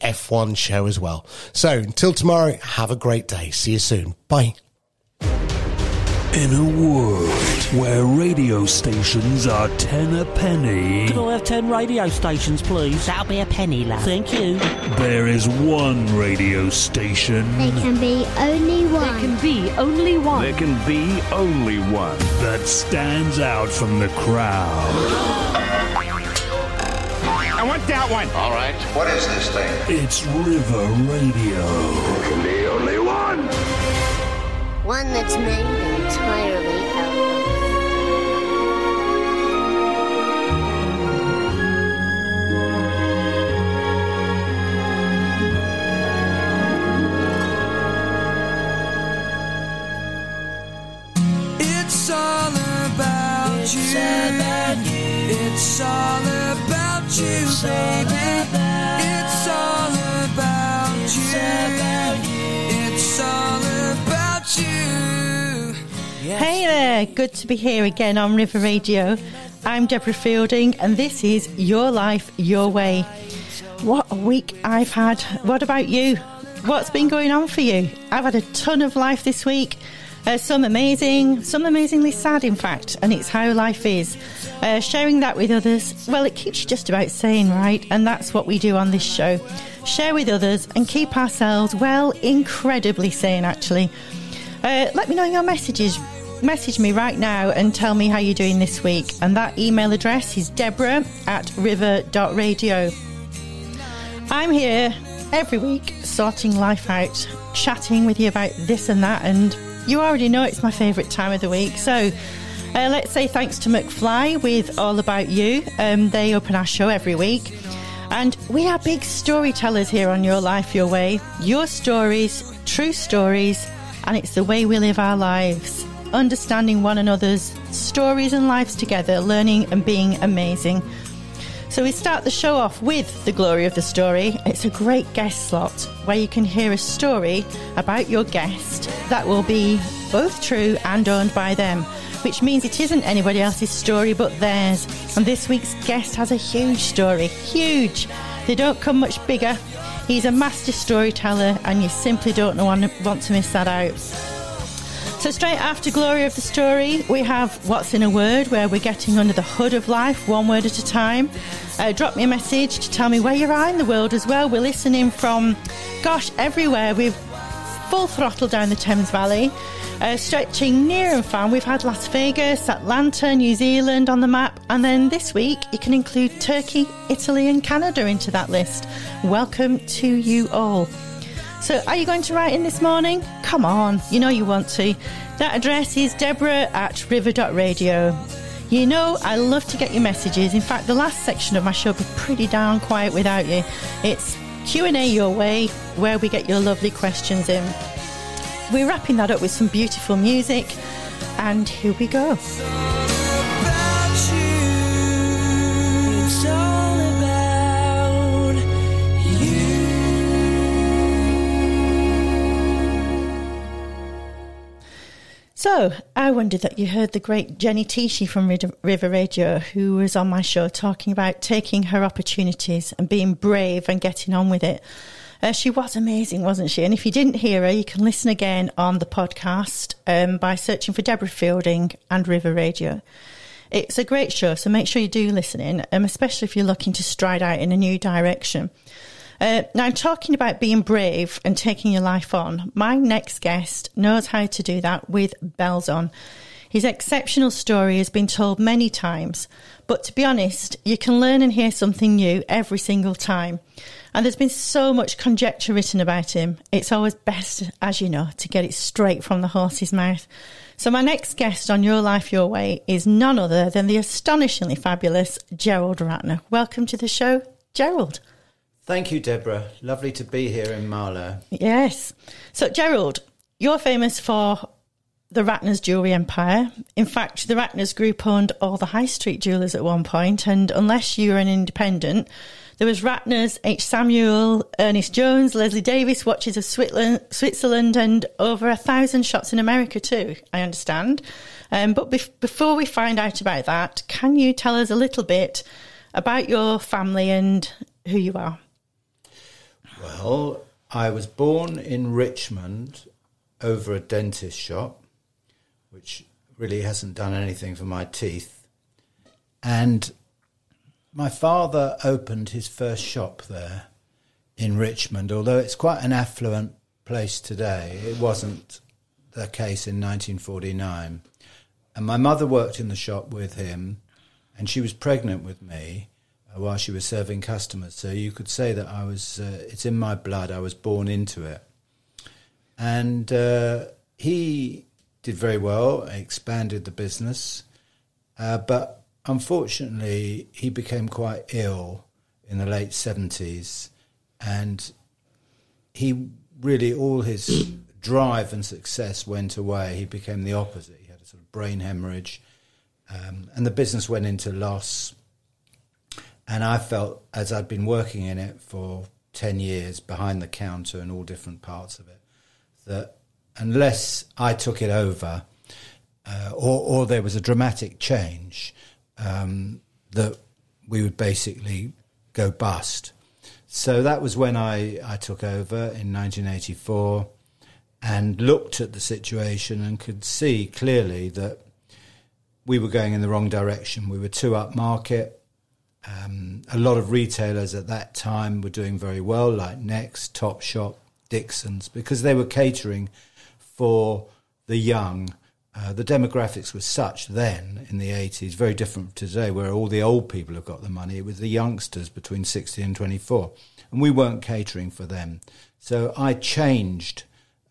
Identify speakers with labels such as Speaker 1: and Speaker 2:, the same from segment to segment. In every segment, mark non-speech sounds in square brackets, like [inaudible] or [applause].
Speaker 1: F1 show as well. So until tomorrow, have a great day. See you soon. Bye.
Speaker 2: In a world where radio stations are ten a penny,
Speaker 3: Can I have ten radio stations, please?
Speaker 4: That'll be a penny, love.
Speaker 3: Thank you.
Speaker 2: there is one radio station
Speaker 5: There can be only one.
Speaker 6: There can be only one.
Speaker 7: There can be only one.
Speaker 2: that stands out from the crowd.
Speaker 7: I want that one.
Speaker 8: All right. What is this thing?
Speaker 2: It's River Radio.
Speaker 7: There can be only one.
Speaker 5: One that's made entirely out of
Speaker 9: It's all about you. It's all about
Speaker 10: Hey there, good to be here again on River Radio. I'm Deborah Fielding, and this is Your Life, Your Way. What a week I've had. What about you? What's been going on for you? I've had a ton of life this week. Uh, some amazing, some amazingly sad, in fact, and it's how life is. Uh, sharing that with others, well, it keeps you just about sane, right? And that's what we do on this show. Share with others and keep ourselves, well, incredibly sane, actually. Uh, let me know your messages. Message me right now and tell me how you're doing this week. And that email address is deborah at river.radio. I'm here every week sorting life out, chatting with you about this and that, and you already know it's my favourite time of the week. So uh, let's say thanks to McFly with All About You. Um, they open our show every week. And we are big storytellers here on Your Life, Your Way. Your stories, true stories, and it's the way we live our lives. Understanding one another's stories and lives together, learning and being amazing. So we start the show off with the glory of the story. It's a great guest slot where you can hear a story about your guest that will be both true and owned by them, which means it isn't anybody else's story but theirs. And this week's guest has a huge story, huge. They don't come much bigger. He's a master storyteller, and you simply don't want to miss that out. So, straight after Glory of the Story, we have What's in a Word, where we're getting under the hood of life, one word at a time. Uh, drop me a message to tell me where you are in the world as well. We're listening from, gosh, everywhere. We've full throttle down the Thames Valley, uh, stretching near and far. We've had Las Vegas, Atlanta, New Zealand on the map, and then this week you can include Turkey, Italy, and Canada into that list. Welcome to you all. So, are you going to write in this morning? Come on, you know you want to. That address is deborah at river.radio. You know, I love to get your messages. In fact, the last section of my show will be pretty darn quiet without you. It's Q&A your way, where we get your lovely questions in. We're wrapping that up with some beautiful music, and here we go. So, I wondered that you heard the great Jenny Tichy from River Radio, who was on my show talking about taking her opportunities and being brave and getting on with it. Uh, she was amazing, wasn't she? And if you didn't hear her, you can listen again on the podcast um, by searching for Deborah Fielding and River Radio. It's a great show, so make sure you do listen in, um, especially if you're looking to stride out in a new direction. Uh, now, I'm talking about being brave and taking your life on. My next guest knows how to do that with bells on. His exceptional story has been told many times, but to be honest, you can learn and hear something new every single time. And there's been so much conjecture written about him. It's always best, as you know, to get it straight from the horse's mouth. So, my next guest on Your Life, Your Way is none other than the astonishingly fabulous Gerald Ratner. Welcome to the show, Gerald.
Speaker 11: Thank you, Deborah. Lovely to be here in Marlow.
Speaker 10: Yes. So, Gerald, you're famous for the Ratner's Jewellery Empire. In fact, the Ratner's Group owned all the high street jewellers at one point, and unless you were an independent, there was Ratner's, H. Samuel, Ernest Jones, Leslie Davis, Watches of Switzerland, Switzerland and over a thousand shops in America too, I understand. Um, but bef- before we find out about that, can you tell us a little bit about your family and who you are?
Speaker 11: Well, I was born in Richmond over a dentist shop, which really hasn't done anything for my teeth. And my father opened his first shop there in Richmond, although it's quite an affluent place today. It wasn't the case in 1949. And my mother worked in the shop with him, and she was pregnant with me while she was serving customers. So you could say that I was, uh, it's in my blood, I was born into it. And uh, he did very well, expanded the business, uh, but unfortunately, he became quite ill in the late 70s, and he really, all his drive and success went away. He became the opposite. He had a sort of brain hemorrhage, um, and the business went into loss. And I felt, as I'd been working in it for 10 years behind the counter and all different parts of it, that unless I took it over uh, or, or there was a dramatic change, um, that we would basically go bust. So that was when I, I took over in 1984 and looked at the situation and could see clearly that we were going in the wrong direction. We were too upmarket. Um, a lot of retailers at that time were doing very well, like Next, Topshop, Dixon's, because they were catering for the young. Uh, the demographics were such then in the 80s, very different from today, where all the old people have got the money. It was the youngsters between 60 and 24. And we weren't catering for them. So I changed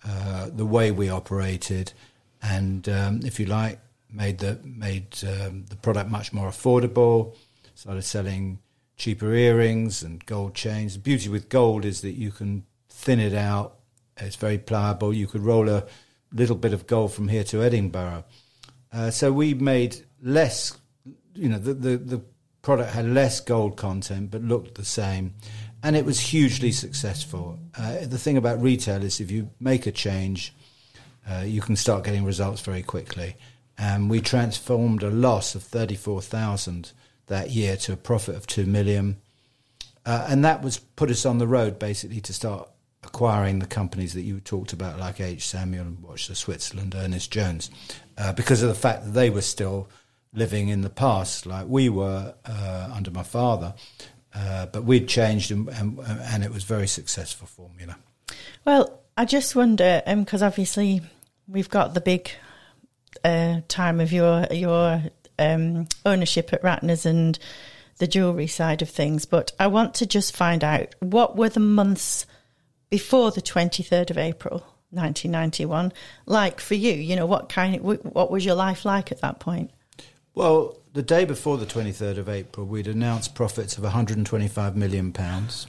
Speaker 11: uh, the way we operated and, um, if you like, made the, made, um, the product much more affordable, started selling cheaper earrings and gold chains. The beauty with gold is that you can thin it out. It's very pliable. You could roll a little bit of gold from here to Edinburgh. Uh, so we made less, you know, the, the, the product had less gold content but looked the same. And it was hugely successful. Uh, the thing about retail is if you make a change, uh, you can start getting results very quickly. And we transformed a loss of 34,000 that year to a profit of 2 million. Uh, and that was put us on the road basically to start acquiring the companies that you talked about, like H. Samuel and Watches of Switzerland, Ernest Jones, uh, because of the fact that they were still living in the past, like we were uh, under my father. Uh, but we'd changed, and, and, and, it was very successful formula.
Speaker 10: Well, I just wonder, because um, obviously we've got the big uh, time of your your um, ownership at Ratner's and the jewellery side of things, but I want to just find out what were the months before the 23rd of April 1991 like for you? You know, what kind of, what was your life like at that point?
Speaker 11: Well, the day before the 23rd of April, we'd announced profits of 125 million pounds,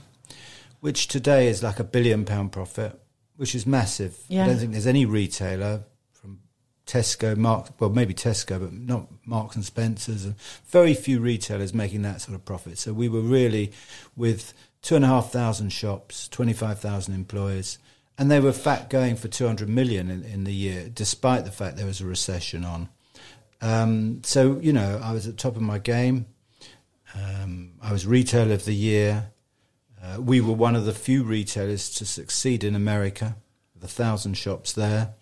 Speaker 11: which today is like a billion pound profit, which is massive. Yeah. I don't think there's any retailer Tesco, Mark, well, maybe Tesco, but not Marks and Spencers, and very few retailers making that sort of profit. So we were really with two and a half thousand shops, 25,000 employees, and they were fat going for 200 million in, in the year, despite the fact there was a recession on. Um, so, you know, I was at the top of my game. Um, I was retailer of the year. Uh, we were one of the few retailers to succeed in America, with thousand shops there,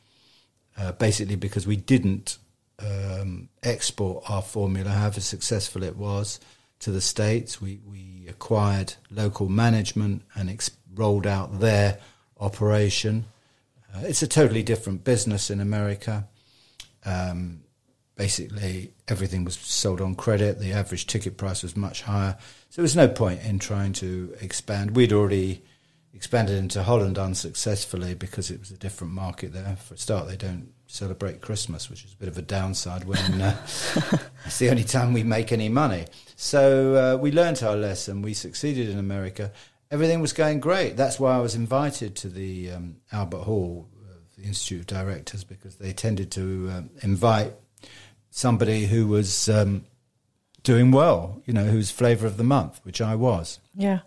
Speaker 11: uh, basically because we didn't um, export our formula, however successful it was to the States. We, we acquired local management and ex- rolled out their operation. Uh, it's a totally different business in America. Um, basically, everything was sold on credit. The average ticket price was much higher. So there was no point in trying to expand. We'd already expanded into Holland unsuccessfully because it was a different market there. For a start, they don't celebrate Christmas, which is a bit of a downside when uh, [laughs] it's the only time we make any money. So uh, we learnt our lesson. We succeeded in America. Everything was going great. That's why I was invited to the um, Albert Hall, uh, the Institute of Directors, because they tended to um, invite somebody who was um, doing well, you know, who's flavour of the month, which I was.
Speaker 10: Yeah.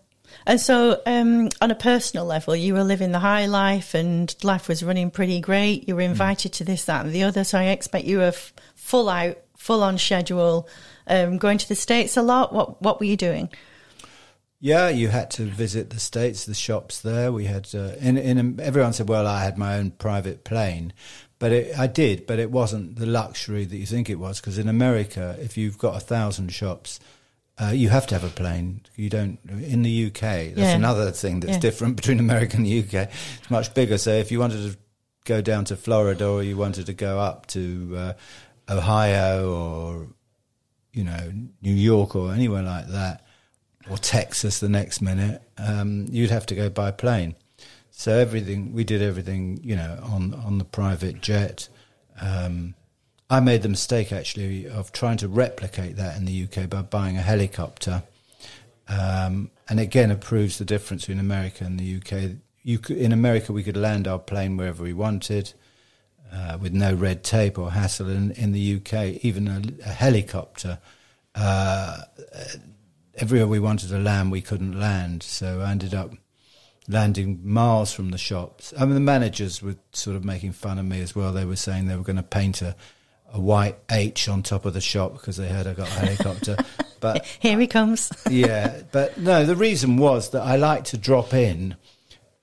Speaker 10: And so, um, on a personal level, you were living the high life and life was running pretty great. You were mm. invited mm. to this, that, and the other. So, I expect you were f- full out, full on schedule, um, going to the States a lot. What, what were you doing?
Speaker 11: Yeah, you had to visit the states, the shops there. We had uh, in in everyone said, "Well, I had my own private plane," but it, I did, but it wasn't the luxury that you think it was. Because in America, if you've got a thousand shops, uh, you have to have a plane. You don't in the UK. That's
Speaker 10: Yeah.
Speaker 11: another thing that's
Speaker 10: Yeah.
Speaker 11: different between America and the UK. It's much bigger. So if you wanted to go down to Florida or you wanted to go up to uh, Ohio or you know New York or anywhere like that, or Texas the next minute, um, you'd have to go by plane. So everything we did everything you know on on the private jet. Um, I made the mistake actually of trying to replicate that in the UK by buying a helicopter. Um, and again, it proves the difference between America and the UK. Could, in America, we could land our plane wherever we wanted uh, with no red tape or hassle. In, in the UK, even a, a helicopter, uh, everywhere we wanted to land, we couldn't land. So I ended up landing miles from the shops. I mean, the managers were sort of making fun of me as well. They were saying they were going to paint a, a white H on top of the shop because they heard I got a helicopter. [laughs] but
Speaker 10: Here he comes.
Speaker 11: yeah, but no, the reason was that I like to drop in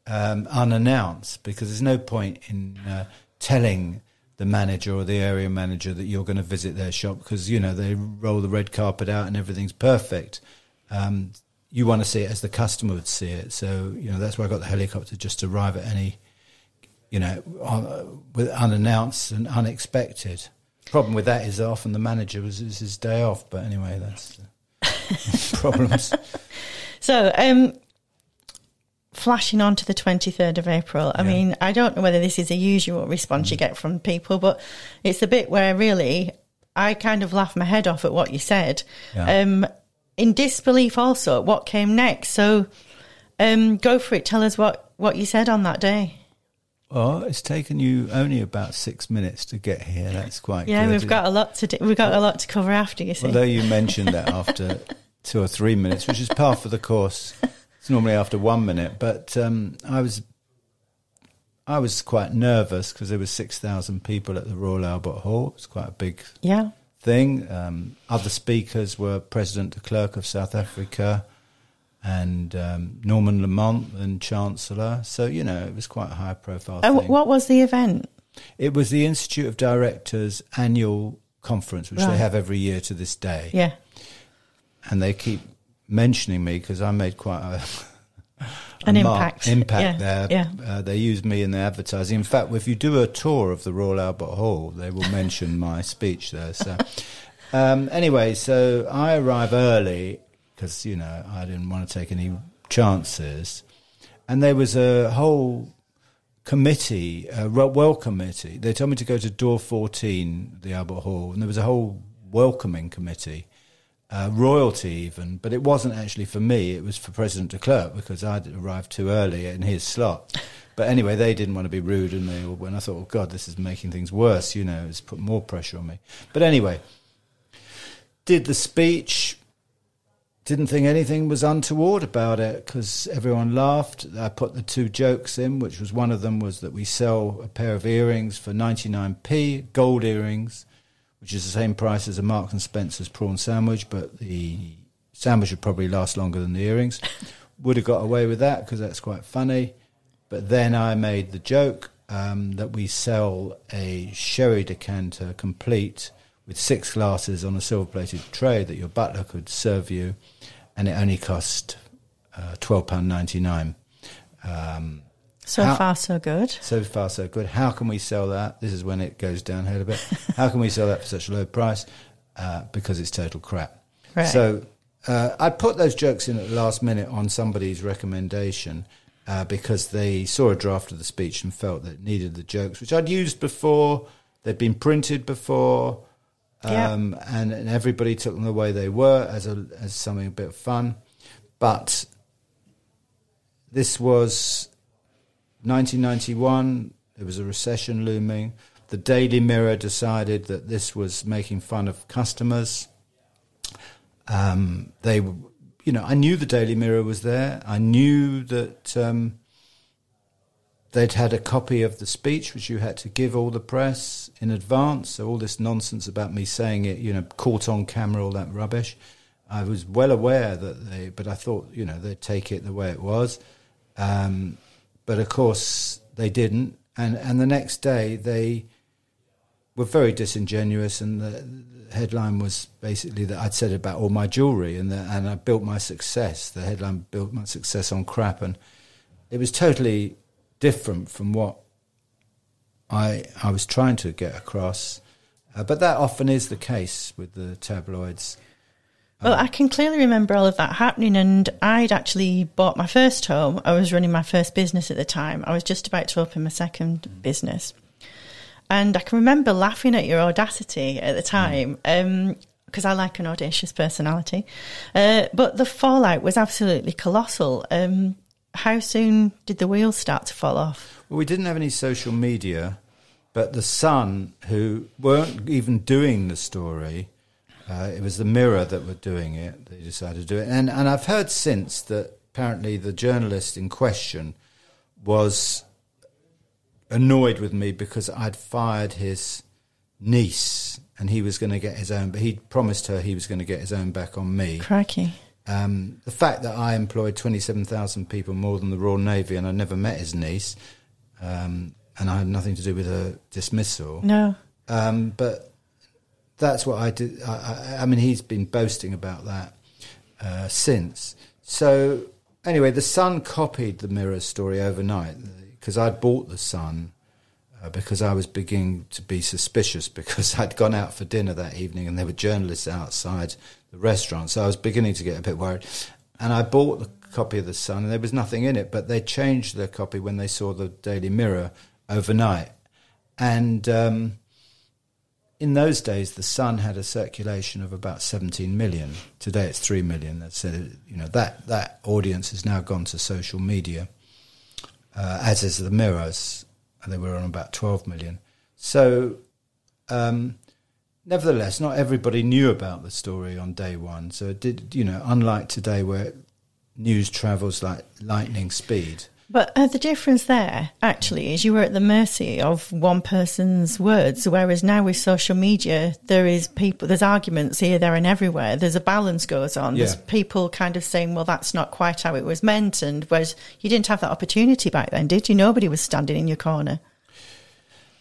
Speaker 11: um, unannounced because there's no point in uh, telling the manager or the area manager that you're going to visit their shop because you know they roll the red carpet out and everything's perfect. Um, you want to see it as the customer would see it, so you know that's why I got the helicopter just to arrive at any, you know, on, with unannounced and unexpected. Problem with that is often the manager was is his day off, but anyway, that's [laughs] problems. [laughs]
Speaker 10: So, um, flashing on to the 23rd of April, I
Speaker 11: Yeah.
Speaker 10: mean, I don't know whether this is a usual response you get from people, but it's the bit where really I kind of laugh my head off at what you said.
Speaker 11: Yeah.
Speaker 10: Um, in disbelief also at what came next. So, um, go for it. Tell us what, what you said on that day.
Speaker 11: Well, it's taken you only about six minutes to get here. That's quite
Speaker 10: Yeah,
Speaker 11: good.
Speaker 10: we've got a lot to do. We've got a lot to cover after, you see.
Speaker 11: Although you mentioned that after [laughs] two or three minutes, which is par for the course. It's normally after one minute, but um, I was I was quite nervous because there were six thousand people at the Royal Albert Hall. It was quite a big
Speaker 10: yeah.
Speaker 11: thing. Um, other speakers were President de Klerk of South Africa and um, Norman Lamont and Chancellor. So you know it was quite a high profile.
Speaker 10: And
Speaker 11: thing.
Speaker 10: what was the event?
Speaker 11: It was the Institute of Directors annual conference, which
Speaker 10: Right.
Speaker 11: they have every year to this day.
Speaker 10: Yeah.
Speaker 11: And they keep mentioning me because I made quite a, [laughs] a
Speaker 10: An impact.
Speaker 11: impact
Speaker 10: Yeah,
Speaker 11: there.
Speaker 10: yeah.
Speaker 11: Uh, they use me in their advertising. In fact, if you do a tour of the Royal Albert Hall, they will mention my speech there. So, [laughs] um, anyway, so I arrive early because you know I didn't want to take any chances, and there was a whole committee, a well committee. They told me to go to door 14, the Albert Hall, and there was a whole welcoming committee, uh, royalty even, but it wasn't actually for me. It was for President de Klerk because I'd arrived too early in his slot. But anyway, they didn't want to be rude, and they when I thought, oh God, this is making things worse. You know, it's put more pressure on me. But anyway, did the speech didn't think anything was untoward about it because everyone laughed. I put the two jokes in, which was one of them was that we sell a pair of earrings for 99p, gold earrings, which is the same price as a Marks and Spencer's prawn sandwich, but the sandwich would probably last longer than the earrings. [laughs] Would have got away with that because that's quite funny. But then I made the joke um, that we sell a sherry decanter complete with six glasses on a silver plated tray that your butler could serve you, and it only cost uh, £12.99. Um,
Speaker 10: So
Speaker 11: How-
Speaker 10: far, so good.
Speaker 11: so far, so good. How can we sell that? This is when it goes downhill a bit. [laughs] How can we sell that for such a low price? Uh, because it's total crap.
Speaker 10: Right.
Speaker 11: So uh, I put those jokes in at the last minute on somebody's recommendation uh, because they saw a draft of the speech and felt that it needed the jokes, which I'd used before. They'd been printed before. Um, and, and everybody took them the way they were as a as something a bit of fun, but this was 1991. There was a recession looming. The Daily Mirror decided that this was making fun of customers. Um, they, you know, I knew the Daily Mirror was there. I knew that um, they'd had a copy of the speech, which you had to give all the press in advance. So all this nonsense about me saying it, you know, caught on camera, all that rubbish. I was well aware that they, but I thought, you know, they'd take it the way it was. Um, but of course, they didn't. And, and the next day, they were very disingenuous. And the, headline was basically that I'd said about all my jewelry and, the, and I built my success. The headline built my success on crap. And it was totally different from what I, I was trying to get across. Uh, but that often is the case with the tabloids.
Speaker 10: Well, I can clearly remember all of that happening, and I'd actually bought my first home. I was running my first business at the time. I was just about to open my second business. And I can remember laughing at your audacity at the time because I like an audacious personality. Uh, but the fallout was absolutely colossal. Um, how soon did the wheels start to fall off?
Speaker 11: Well, we didn't have any social media, but the Sun, who weren't even doing the story, uh, it was the Mirror that were doing it. They decided to do it, and and I've heard since that apparently the journalist in question was annoyed with me because I'd fired his niece, and he was going to get his own. But he promised her he was going to get his own back on me.
Speaker 10: Crikey.
Speaker 11: Um, the fact that I employed 27,000 people more than the Royal Navy and I never met his niece, um, and I had nothing to do with her dismissal.
Speaker 10: No.
Speaker 11: Um, but that's what I did. I, I, I mean, he's been boasting about that uh, since. So, anyway, The Sun copied the Mirror story overnight because I'd bought The Sun. Uh, because I was beginning to be suspicious [laughs] because I'd gone out for dinner that evening and there were journalists outside the restaurant. So I was beginning to get a bit worried. And I bought the copy of The Sun and there was nothing in it, but they changed the copy when they saw the Daily Mirror overnight. And um, in those days, The Sun had a circulation of about 17 million. Today it's 3 million. That's, uh, you know, that, that audience has now gone to social media, uh, as is The Mirrors. And they were on about 12 million. So, um, nevertheless, not everybody knew about the story on day one. So it did, you know, unlike today where news travels like lightning speed.
Speaker 10: But uh, the difference there actually is you were at the mercy of one person's words, whereas now with social media, there is people, there's arguments here, there, and everywhere. There's a balance goes on. There's people kind of saying, "Well, that's not quite how it was meant," and whereas you didn't have that opportunity back then, did you? Nobody was standing in your corner.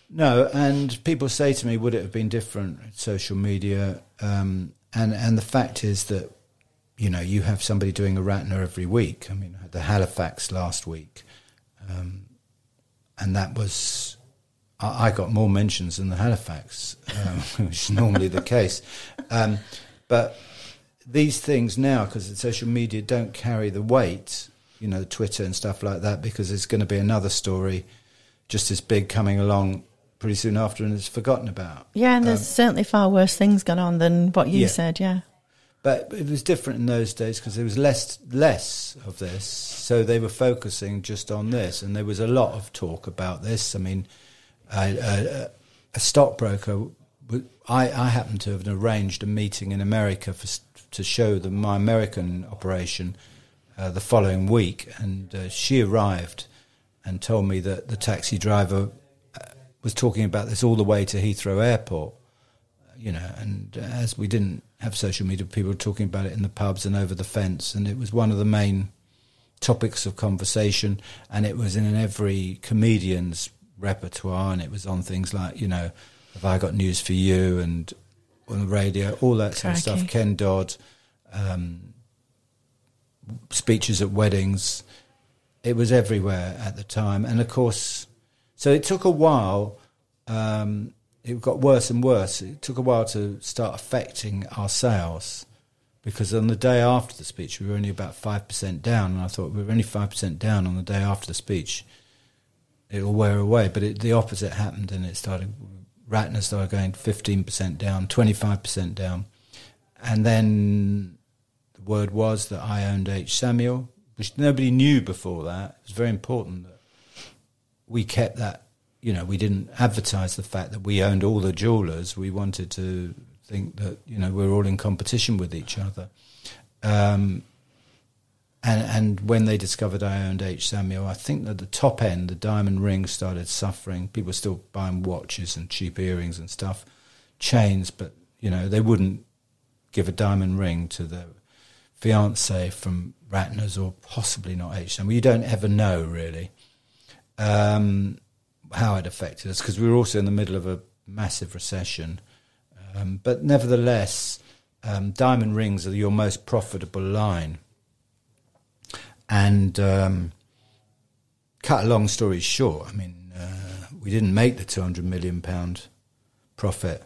Speaker 11: No, and people say to me, would it have been different social media? Um, and and the fact is that you know you have somebody doing a Ratner every week. I mean, I had the Halifax last week, um, and that was I, I got more mentions than the Halifax, um, [laughs] which is normally the case. Um, but these things now, because the social media don't carry the weight, you know, Twitter and stuff like that, because there's going to be another story just as big coming along pretty soon after and it's forgotten about.
Speaker 10: Yeah, and there's certainly far worse things going on than what you
Speaker 11: Um, Yeah.
Speaker 10: said. Yeah.
Speaker 11: But it was different in those days because there was less less of this, so they were focusing just on this, and there was a lot of talk about this. I mean, a, stockbroker, I, I happened to have arranged a meeting in America for, to show them my American operation uh, the following week, and uh, she arrived and told me that the taxi driver was talking about this all the way to Heathrow Airport you know, and uh, as we didn't have social media, people were talking about it in the pubs and over the fence, and it was one of the main topics of conversation, and it was in every comedian's repertoire, and it was on things like, you know, have I got news for you, and on the radio, all that sort of stuff. Ken Dodd, um, speeches at weddings, it was everywhere at the time, and of course, so it took a while. Um, it got worse and worse. It took a while to start affecting our sales because on the day after the speech, we were only about 5% down. And I thought we were only 5% down on the day after the speech. It'll wear away. But it, the opposite happened and it started, Ratner started going 15% down, 25% down. And then the word was that I owned H. Samuel, which nobody knew before that. It was very important we kept that you know, we didn't advertise the fact that we owned all the jewelers. We wanted to think that you know we're all in competition with each other. Um, and and when they discovered I owned H. Samuel, I think that the top end, the diamond ring, started suffering. People were still buying watches and cheap earrings and stuff, chains, but you know they wouldn't give a diamond ring to the fiance from Ratner's or possibly not H. Samuel. you don't ever know really um, how it affected us because we were also in the middle of a massive recession. Um, but nevertheless, um, diamond rings are your most profitable line. And um, cut a long story short, I mean, uh, we didn't make the two hundred million pound profit.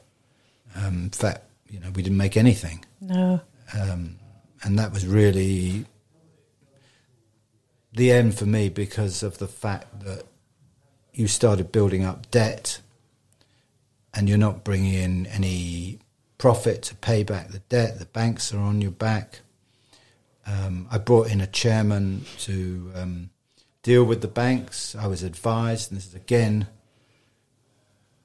Speaker 11: Um, in fact, you know, we didn't make anything,
Speaker 10: No.
Speaker 11: um, and that was really the end for me because of the fact that you started building up debt, and you're not bringing in any profit to pay back the debt. The banks are on your back. Um, I brought in a chairman to um, deal with the banks. I was advised, and this is again,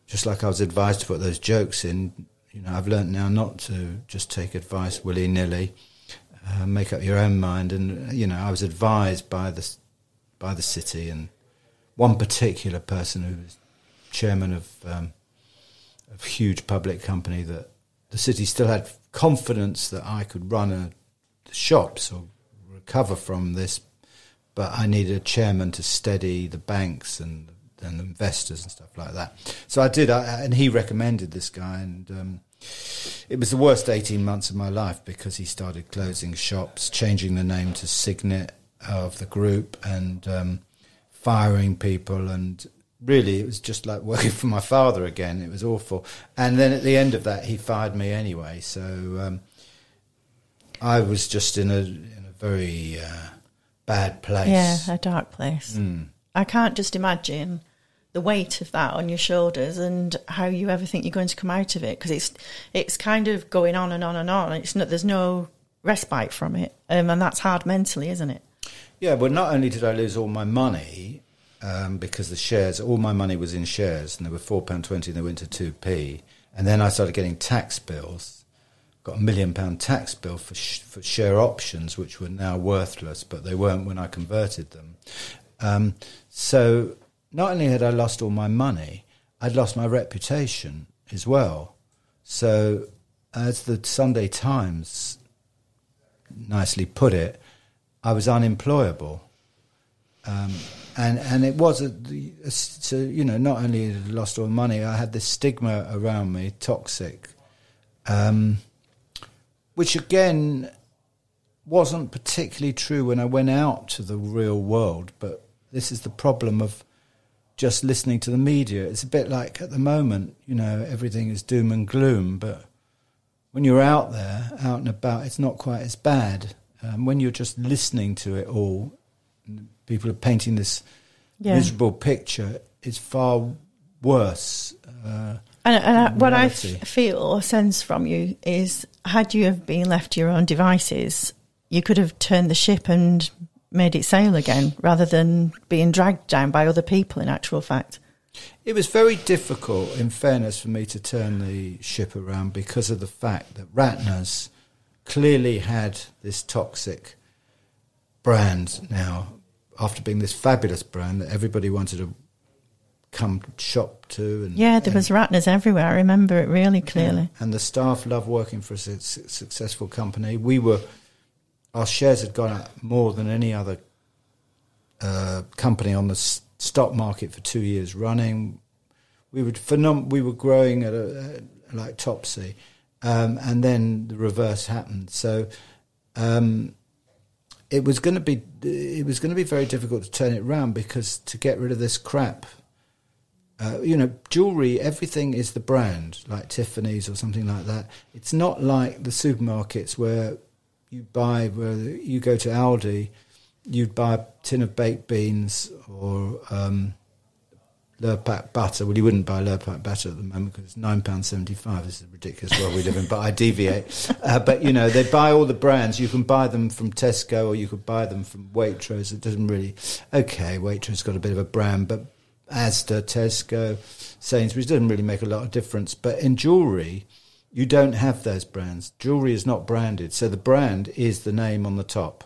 Speaker 11: just like I was advised to put those jokes in. You know, I've learnt now not to just take advice willy nilly. Uh, make up your own mind, and you know, I was advised by the by the city and one particular person who was chairman of um, a huge public company that the city still had confidence that I could run a the shops or recover from this, but I needed a chairman to steady the banks and and investors and stuff like that. So I did, I, and he recommended this guy, and um, it was the worst eighteen months of my life because he started closing shops, changing the name to Signet of the group, and um, firing people, and really it was just like working [laughs] for my father again. It was awful, and then at the end of that, he fired me anyway. So. Um, I was just in a in a very uh, bad place.
Speaker 10: Yeah, a dark place.
Speaker 11: Mm.
Speaker 10: I can't just imagine the weight of that on your shoulders and how you ever think you're going to come out of it because it's it's kind of going on and on and on. It's not there's no respite from it, um, and that's hard mentally, isn't it?
Speaker 11: Yeah, well, not only did I lose all my money um, because the shares, all my money was in shares, and they were four pound twenty, and they went to two p, and then I started getting tax bills. Got a million pound tax bill for sh- for share options, which were now worthless, but they weren't when I converted them. Um, so not only had I lost all my money, I'd lost my reputation as well. So, as the Sunday Times nicely put it, I was unemployable. Um, and and it was a, a, so you know not only had I lost all money, I had this stigma around me, toxic, um, which again wasn't particularly true when I went out to the real world. But this is the problem of just listening to the media. It's a bit like at the moment, you know, everything is doom and gloom, but when you're out there, out and about, it's not quite as bad. Um, when you're just listening to it all, people are painting this
Speaker 10: Yeah.
Speaker 11: miserable picture. It's far worse. Uh,
Speaker 10: And, and I, what I f- feel or sense from you is, had you have been left to your own devices, you could have turned the ship and made it sail again, rather than being dragged down by other people. In actual fact,
Speaker 11: It was very difficult, in fairness, for me to turn the ship around because of the fact that Ratner's clearly had this toxic brand now, after being this fabulous brand that everybody wanted to come shop to. And,
Speaker 10: yeah, there
Speaker 11: and-
Speaker 10: was ratners everywhere. I remember it really clearly.
Speaker 11: and the staff loved working for a su- successful company. We were, our shares had gone up more than any other uh, company on the s- stock market for two years running. We were phenom- we were growing at a, uh, like Topsy, um, and then the reverse happened. So. Um, it was going to be it was going to be very difficult to turn it around because to get rid of this crap uh, you know, jewelry, everything is the brand, like Tiffany's or something like that. It's not like the supermarkets where you buy, where you go to Aldi, you'd buy a tin of baked beans or um, Lurpak butter. Well, you wouldn't buy Lurpak butter at the moment because it's nine pounds seventy-five. This is a ridiculous world we live in, but I deviate. [laughs] Uh, but you know, they buy all the brands. You can buy them from Tesco or you could buy them from Waitrose. It doesn't really. Okay, Waitrose got a bit of a brand, but Asda, Tesco, Sainsbury's doesn't really make a lot of difference. But in jewellery, you don't have those brands. Jewellery is not branded, so the brand is the name on the top,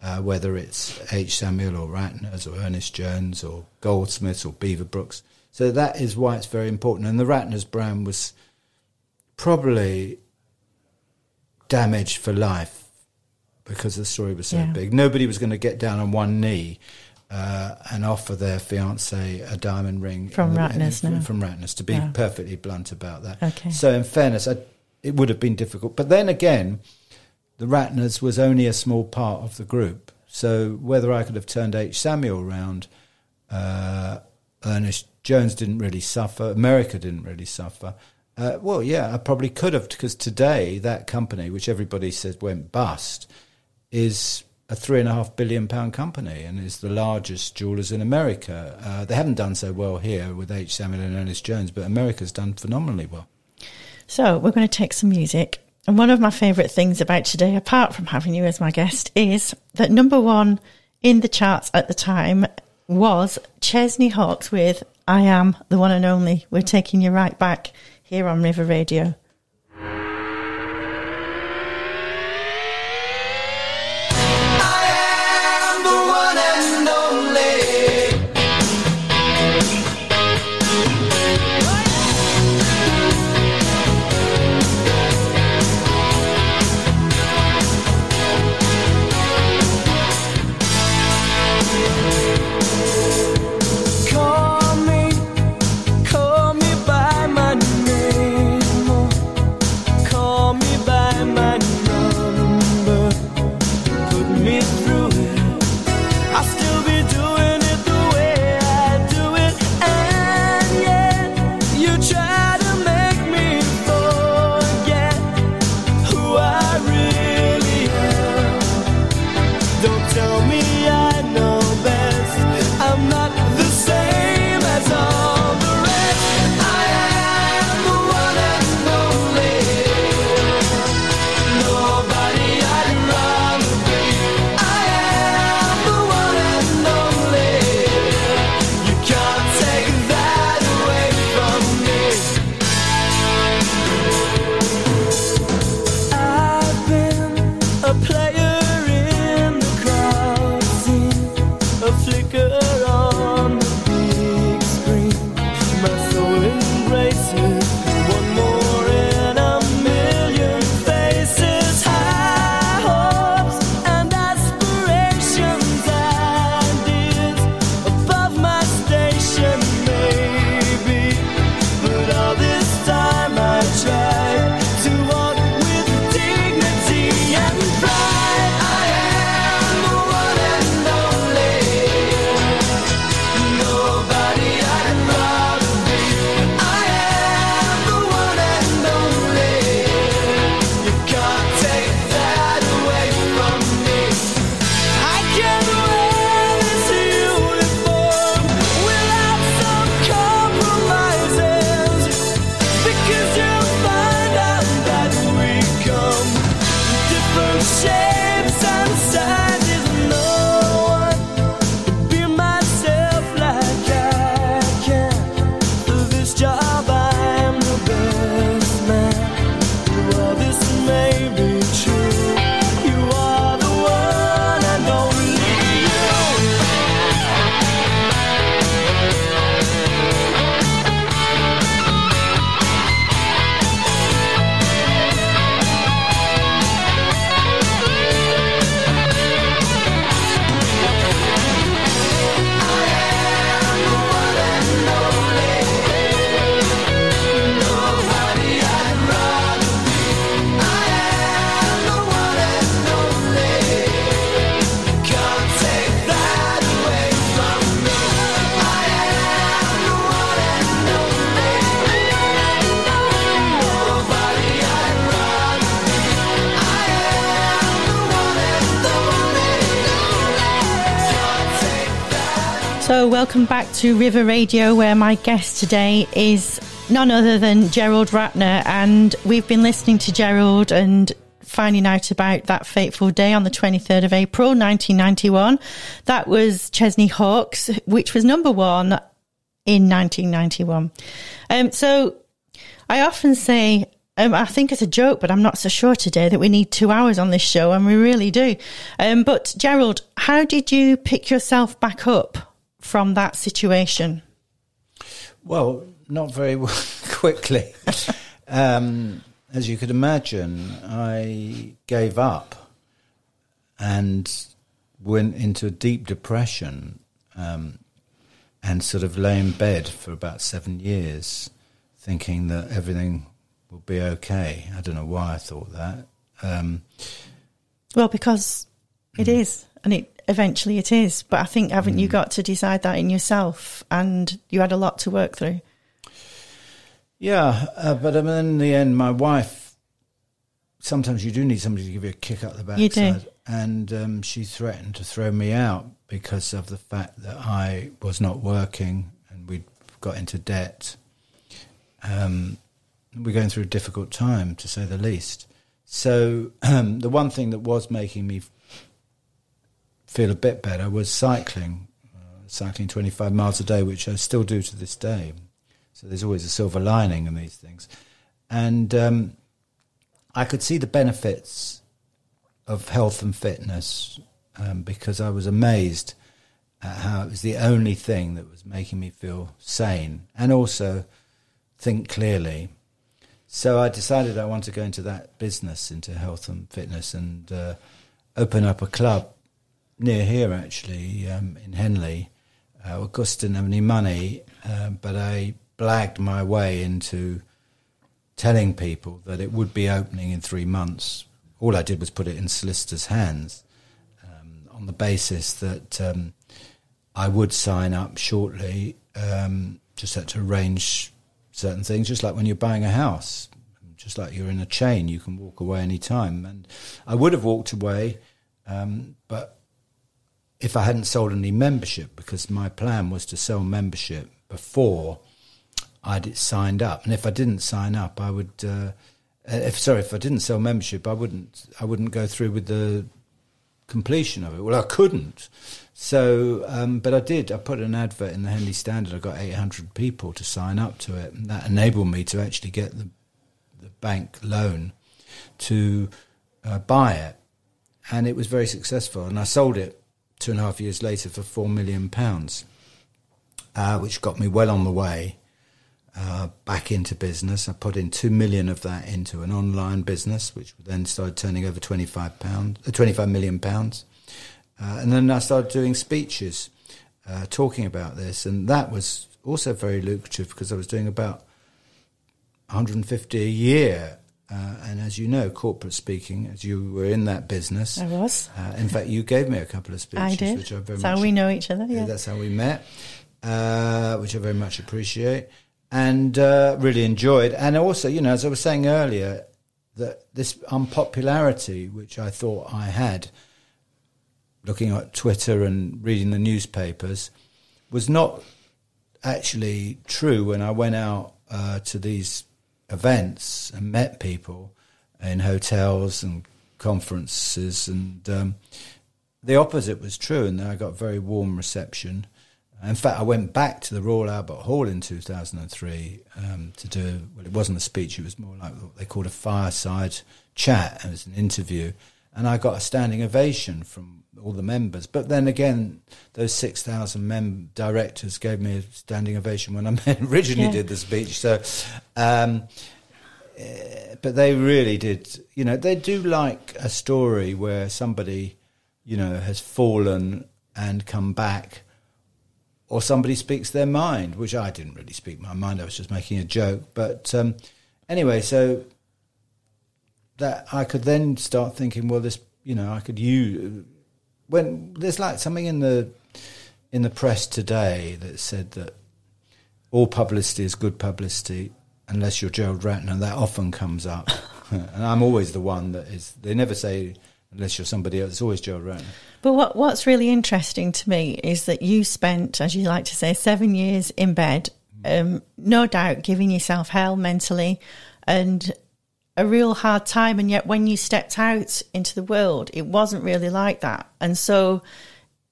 Speaker 11: uh, whether it's H. Samuel or Ratner's or Ernest Jones or Goldsmiths or Beaverbrooks. So that is why it's very important. And the Ratner's brand was probably damaged for life because the story was so
Speaker 6: Yeah.
Speaker 11: big. Nobody was going to get down on one knee uh, and offer their fiance a diamond ring
Speaker 6: From
Speaker 11: the-
Speaker 6: Ratner's
Speaker 11: in-
Speaker 6: now.
Speaker 11: From Ratner's, to be
Speaker 6: Yeah.
Speaker 11: perfectly blunt about that.
Speaker 6: Okay.
Speaker 11: So, in fairness, I, it would have been difficult. But then again, the Ratners was only a small part of the group. So whether I could have turned H. Samuel round, uh, Ernest Jones didn't really suffer, America didn't really suffer. Uh, well, yeah, I probably could have, because today that company, which everybody says went bust, is a three and a half billion pound company and is the largest jewelers in America. Uh, they haven't done so well here with H. Samuel and Ernest Jones, but America's done phenomenally well.
Speaker 6: So we're going to take some music. And one of my favourite things about today, apart from having you as my guest, is that number one in the charts at the time was Chesney Hawkes with I Am the One and Only. We're taking you right back here on River Radio. Welcome back to River Radio, where my guest today is none other than Gerald Ratner. And we've been listening to Gerald and finding out about that fateful day on the 23rd of April, 1991. That was Chesney Hawkes, which was number one in 1991. Um, so, I often say, um, I think it's a joke, but I'm not so sure today that we need two hours on this show, and we really do. Um, but Gerald, how did you pick yourself back up from that situation?
Speaker 11: Well, not very [laughs] quickly. um, as you could imagine, I gave up and went into a deep depression um, and sort of lay in bed for about seven years, thinking that everything will be okay. I don't know why I thought that. Um,
Speaker 10: Well, because it is, and it eventually it is. But I think haven't you got to decide that in yourself, and you had a lot to work through.
Speaker 11: Yeah, uh, but I mean, in the end, my wife. Sometimes you do need somebody to give you a kick up the backside,
Speaker 10: You do.
Speaker 11: and um, she threatened to throw me out because of the fact that I was not working and we got into debt. Um, we're going through a difficult time, to say the least. So um, [clears throat] the one thing that was making me feel a bit better was cycling, uh, cycling 25 miles a day, which I still do to this day. So there's always a silver lining in these things. And um, I could see the benefits of health and fitness um, because I was amazed at how it was the only thing that was making me feel sane and also think clearly. So I decided I want to go into that business, into health and fitness, and uh, open up a club near here, actually, um, in Henley. Uh, course, didn't have any money, um, but I blagged my way into telling people that it would be opening in three months. All I did was put it in solicitors' hands um, on the basis that um, I would sign up shortly. Um, just had to arrange certain things, just like when you're buying a house, just like you're in a chain, you can walk away any time. And I would have walked away, um, but if I hadn't sold any membership, because my plan was to sell membership before I'd signed up, and if I didn't sign up, I would. Uh, if sorry, if I didn't sell membership, I wouldn't. I wouldn't go through with the completion of it. Well, I couldn't. So, um, but I did. I put an advert in the Henley Standard. I got 800 people to sign up to it, and that enabled me to actually get the the bank loan to uh, buy it, and it was very successful. And I sold it two and a half years later for four million pounds, uh, which got me well on the way uh, back into business. I put in two million of that into an online business, which then started turning over twenty five pound, uh, twenty five million pounds, uh, and then I started doing speeches, uh, talking about this, and that was also very lucrative because I was doing about 150 a year. Uh, and as you know, corporate speaking, as you were in that business,
Speaker 10: I was.
Speaker 11: uh, in fact, you gave me a couple of speeches,
Speaker 10: I did.
Speaker 11: which I very
Speaker 10: That's
Speaker 11: much
Speaker 10: how we know each other.
Speaker 11: yeah,
Speaker 10: Yeah.
Speaker 11: that's how we met, uh, which I very much appreciate and uh, really enjoyed. And also, you know, as I was saying earlier, that this unpopularity, which I thought I had, looking at Twitter and reading the newspapers, was not actually true when I went out uh, to these events and met people in hotels and conferences, and um, the opposite was true, and I got very warm reception. In fact, I went back to the Royal Albert Hall in 2003 um, to do, well, it wasn't a speech, it was more like what they called a fireside chat. It was an interview. And I got a standing ovation from all the members. But then again, those 6,000 mem- directors gave me a standing ovation when I [laughs] originally
Speaker 10: Yeah.
Speaker 11: did the speech. So, um, eh, but they really did, you know, they do like a story where somebody, you know, has fallen and come back or somebody speaks their mind, which I didn't really speak my mind. I was just making a joke. But um, anyway, so that I could then start thinking, well, this, you know, I could use when there's like something in the in the press today that said that all publicity is good publicity unless you're Gerald Ratner. That often comes up, [laughs] and I'm always the one that is. They never say unless you're somebody else. It's always Gerald Ratner.
Speaker 10: But what what's really interesting to me is that you spent, as you like to say, seven years in bed, um, no doubt giving yourself hell mentally, and a real hard time. And yet, when you stepped out into the world, it wasn't really like that. And so,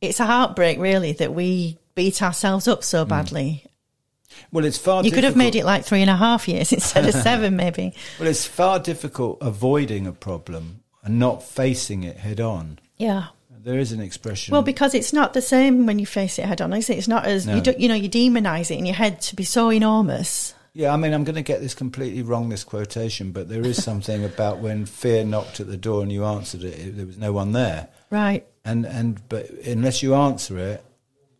Speaker 10: it's a heartbreak, really, that we beat ourselves up so hmm. badly.
Speaker 11: Well, it's far.
Speaker 10: You could have made it like three and a half years instead of [laughs] seven, maybe.
Speaker 11: Well, it's far difficult avoiding a problem and not facing it head on.
Speaker 10: Yeah.
Speaker 11: There is an expression.
Speaker 10: Well, because it's not the same when you face it head on. Is it? It's not as
Speaker 11: No.
Speaker 10: you do, you know you demonize it in your head to be so enormous.
Speaker 11: Yeah, I mean, I'm going to get this completely wrong, this quotation, but there is something about when fear knocked at the door and you answered it, it there was no one there.
Speaker 10: Right.
Speaker 11: And, and but unless you answer it,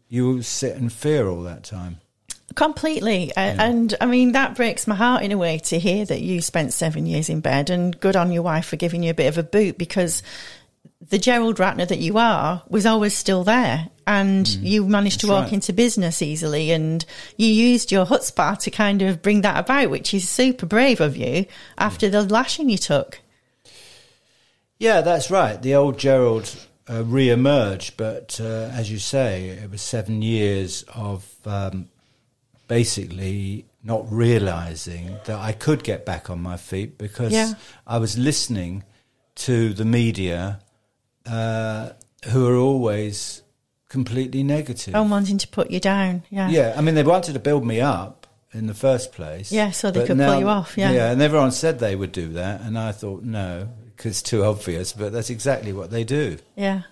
Speaker 11: you will sit in fear all that time.
Speaker 10: Completely. A- And I mean, that breaks my heart in a way to hear that you spent seven years in bed and good on your wife for giving you a bit of a boot because the Gerald Ratner that you are was always still there. And you managed to
Speaker 11: Mm.
Speaker 10: Walk
Speaker 11: right.
Speaker 10: into business easily and you used your chutzpah to kind of bring that about, which is super brave of you after the lashing you took.
Speaker 11: Yeah, that's right. The old Gerald uh, re-emerged, but uh, as you say, it was seven years of um, basically not realizing that I could get back on my feet because
Speaker 10: Yeah.
Speaker 11: I was listening to the media, uh, who are always completely negative.
Speaker 10: And wanting to put you down. Yeah.
Speaker 11: Yeah, I mean, they wanted to build me up in the first place.
Speaker 10: Yeah, so they could pull you off, yeah.
Speaker 11: yeah, and everyone said they would do that, and I thought no, because it's too obvious. But that's exactly what they do.
Speaker 10: Yeah.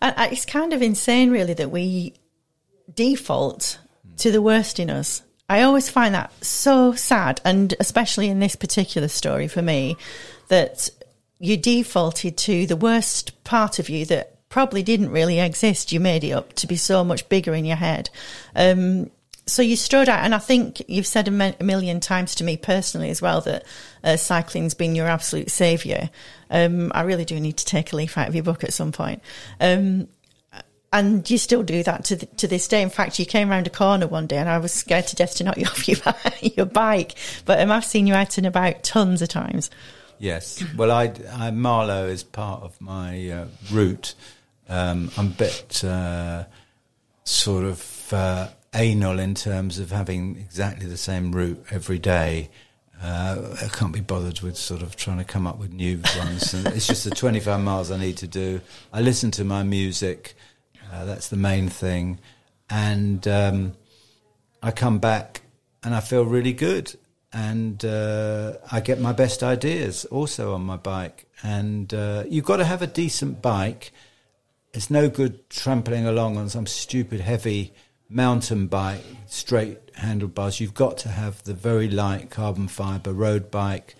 Speaker 10: And uh, it's kind of insane, really, that we default to the worst in us. I always find that so sad, and especially in this particular story for me, that you defaulted to the worst part of you that probably didn't really exist. You made it up to be so much bigger in your head. Um, so you strode out, and I think you've said a, mi- a million times to me personally as well that uh, cycling's been your absolute saviour. Um, I really do need to take a leaf out of your book at some point. Um, and you still do that to to this day. In fact, you came round a corner one day, and I was scared to death to knock you [laughs] off your, your bike. But um, I've seen you out and about tons of times.
Speaker 11: Yes. Well, I, I Marlow is part of my uh, route. Um, I'm a bit uh, sort of uh, anal in terms of having exactly the same route every day. Uh, I can't be bothered with sort of trying to come up with new [laughs] ones. and it's just the 25 miles I need to do. I listen to my music. Uh, that's the main thing. And um, I come back and I feel really good. And uh, I get my best ideas also on my bike. And uh, you've got to have a decent bike. It's no good trampling along on some stupid heavy mountain bike, straight handlebars. You've got to have the very light carbon fiber road bike,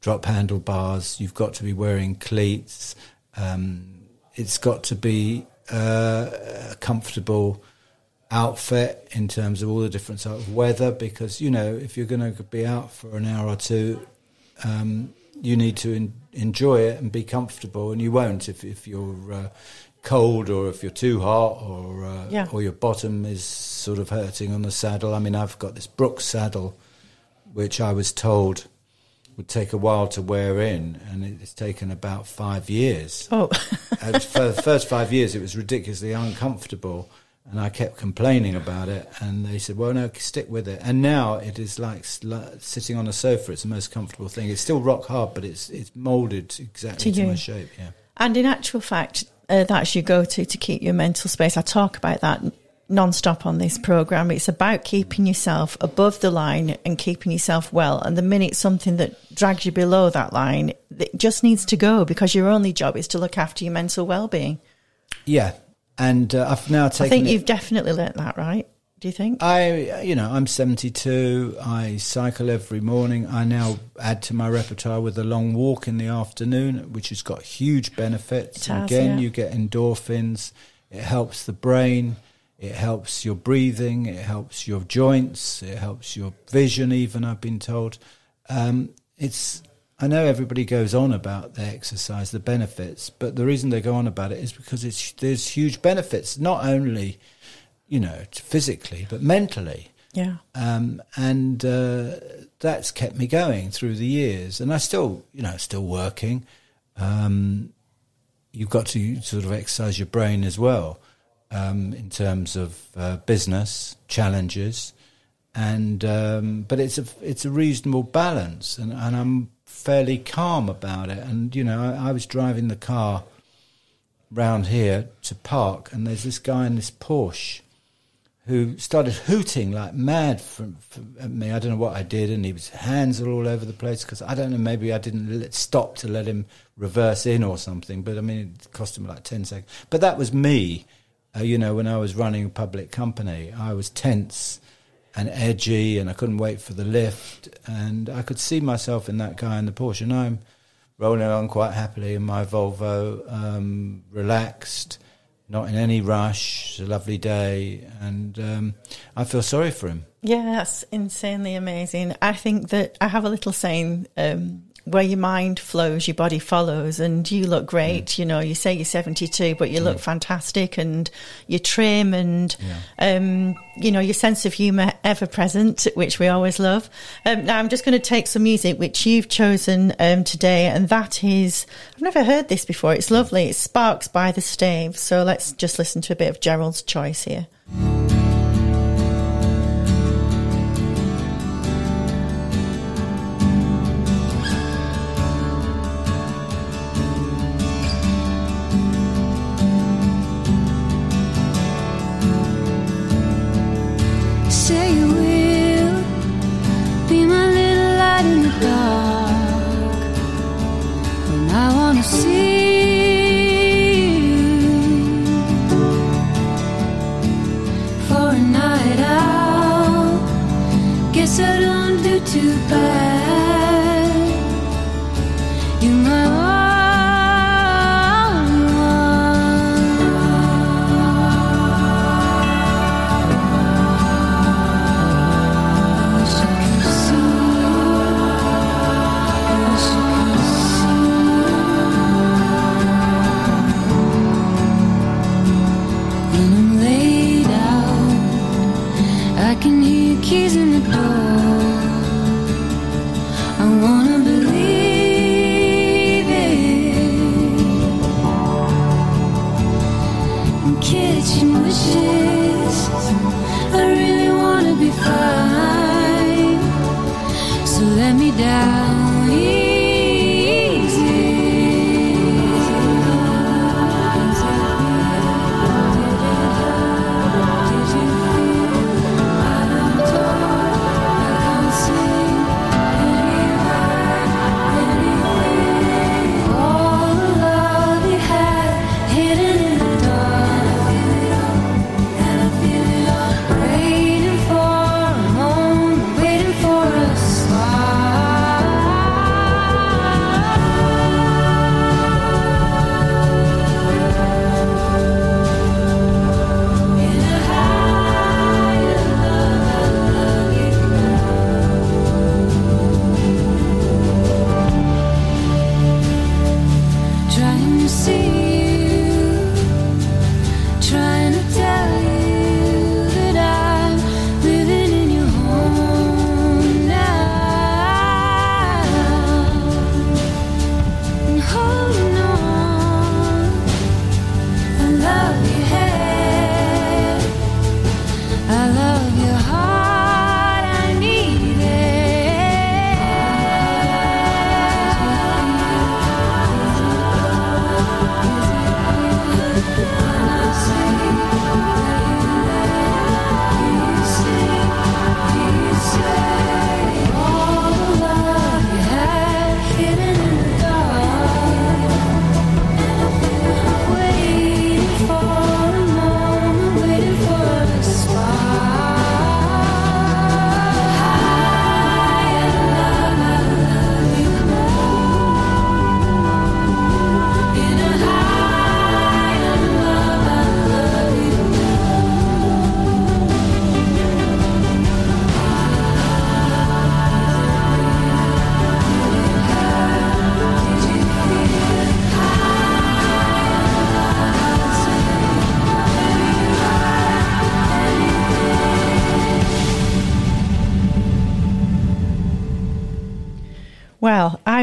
Speaker 11: drop handlebars. You've got to be wearing cleats. Um, it's got to be uh, comfortable outfit in terms of all the different sort of weather because you know if you're going to be out for an hour or two um, you need to en- enjoy it and be comfortable and you won't if, if you're uh, cold or if you're too hot or uh,
Speaker 10: Yeah.
Speaker 11: or your bottom is sort of hurting on the saddle. I mean I've got this Brooks saddle which I was told would take a while to wear in and it's taken about five years.
Speaker 10: Oh, [laughs]
Speaker 11: for the first five years, it was ridiculously uncomfortable, and I kept complaining about it. And they said, "Well, no, stick with it." And now it is like sl- sitting on a sofa. It's the most comfortable thing. It's still rock hard, but it's it's molded exactly
Speaker 10: To
Speaker 11: to, my shape. Yeah.
Speaker 10: And in actual fact, uh, that's your go to to keep your mental space. I talk about that non stop on this program. It's about keeping yourself above the line and keeping yourself well. And the minute something that drags you below that line, it just needs to go because your only job is to look after your mental well being.
Speaker 11: Yeah, and uh, I've now taken.
Speaker 10: I think
Speaker 11: it-
Speaker 10: you've definitely learnt that, right? Do you think?
Speaker 11: I, you know, I'm 72. I cycle every morning. I now add to my repertoire with a long walk in the afternoon, which has got huge benefits.
Speaker 10: Has,
Speaker 11: Again,
Speaker 10: yeah.
Speaker 11: you get endorphins. It helps the brain. It helps your breathing. It helps your joints. It helps your vision. Even I've been told. Um, it's. I know everybody goes on about the exercise, the benefits, but the reason they go on about it is because it's there's huge benefits, not only you know, physically, but mentally.
Speaker 10: Yeah.
Speaker 11: Um, and uh, that's kept me going through the years. And I still, you know, still working. Um, you've got to sort of exercise your brain as well um, in terms of uh, business challenges. And um, but it's a it's a reasonable balance, and, and I'm fairly calm about it. And you know, I, I was driving the car round here to park, and there's this guy in this Porsche who started hooting like mad from, from at me. I don't know what I did, and he was hands are all over the place because I don't know. Maybe I didn't let, stop to let him reverse in or something. But I mean, it cost him like ten seconds. But that was me. Uh, you know, when I was running a public company, I was tense, and edgy, and I couldn't wait for the lift. And I could see myself in that guy in the Porsche. And I'm rolling along quite happily in my Volvo, um, relaxed, not in any rush. It's a lovely day, and um, I feel sorry for him.
Speaker 10: Yeah, that's insanely amazing. I think that I have a little saying um, where your mind flows, your body follows, and you look great.
Speaker 11: Mm.
Speaker 10: You know, you say you're 72, but you look fantastic and you're trim and, um, you know, your sense of humour ever present, which we always love. Um, now, I'm just going to take some music which you've chosen um, today, and that is, I've never heard this before. It's lovely. It's Sparks by the Staves. So let's just listen to a bit of Gerald's choice here.
Speaker 4: Say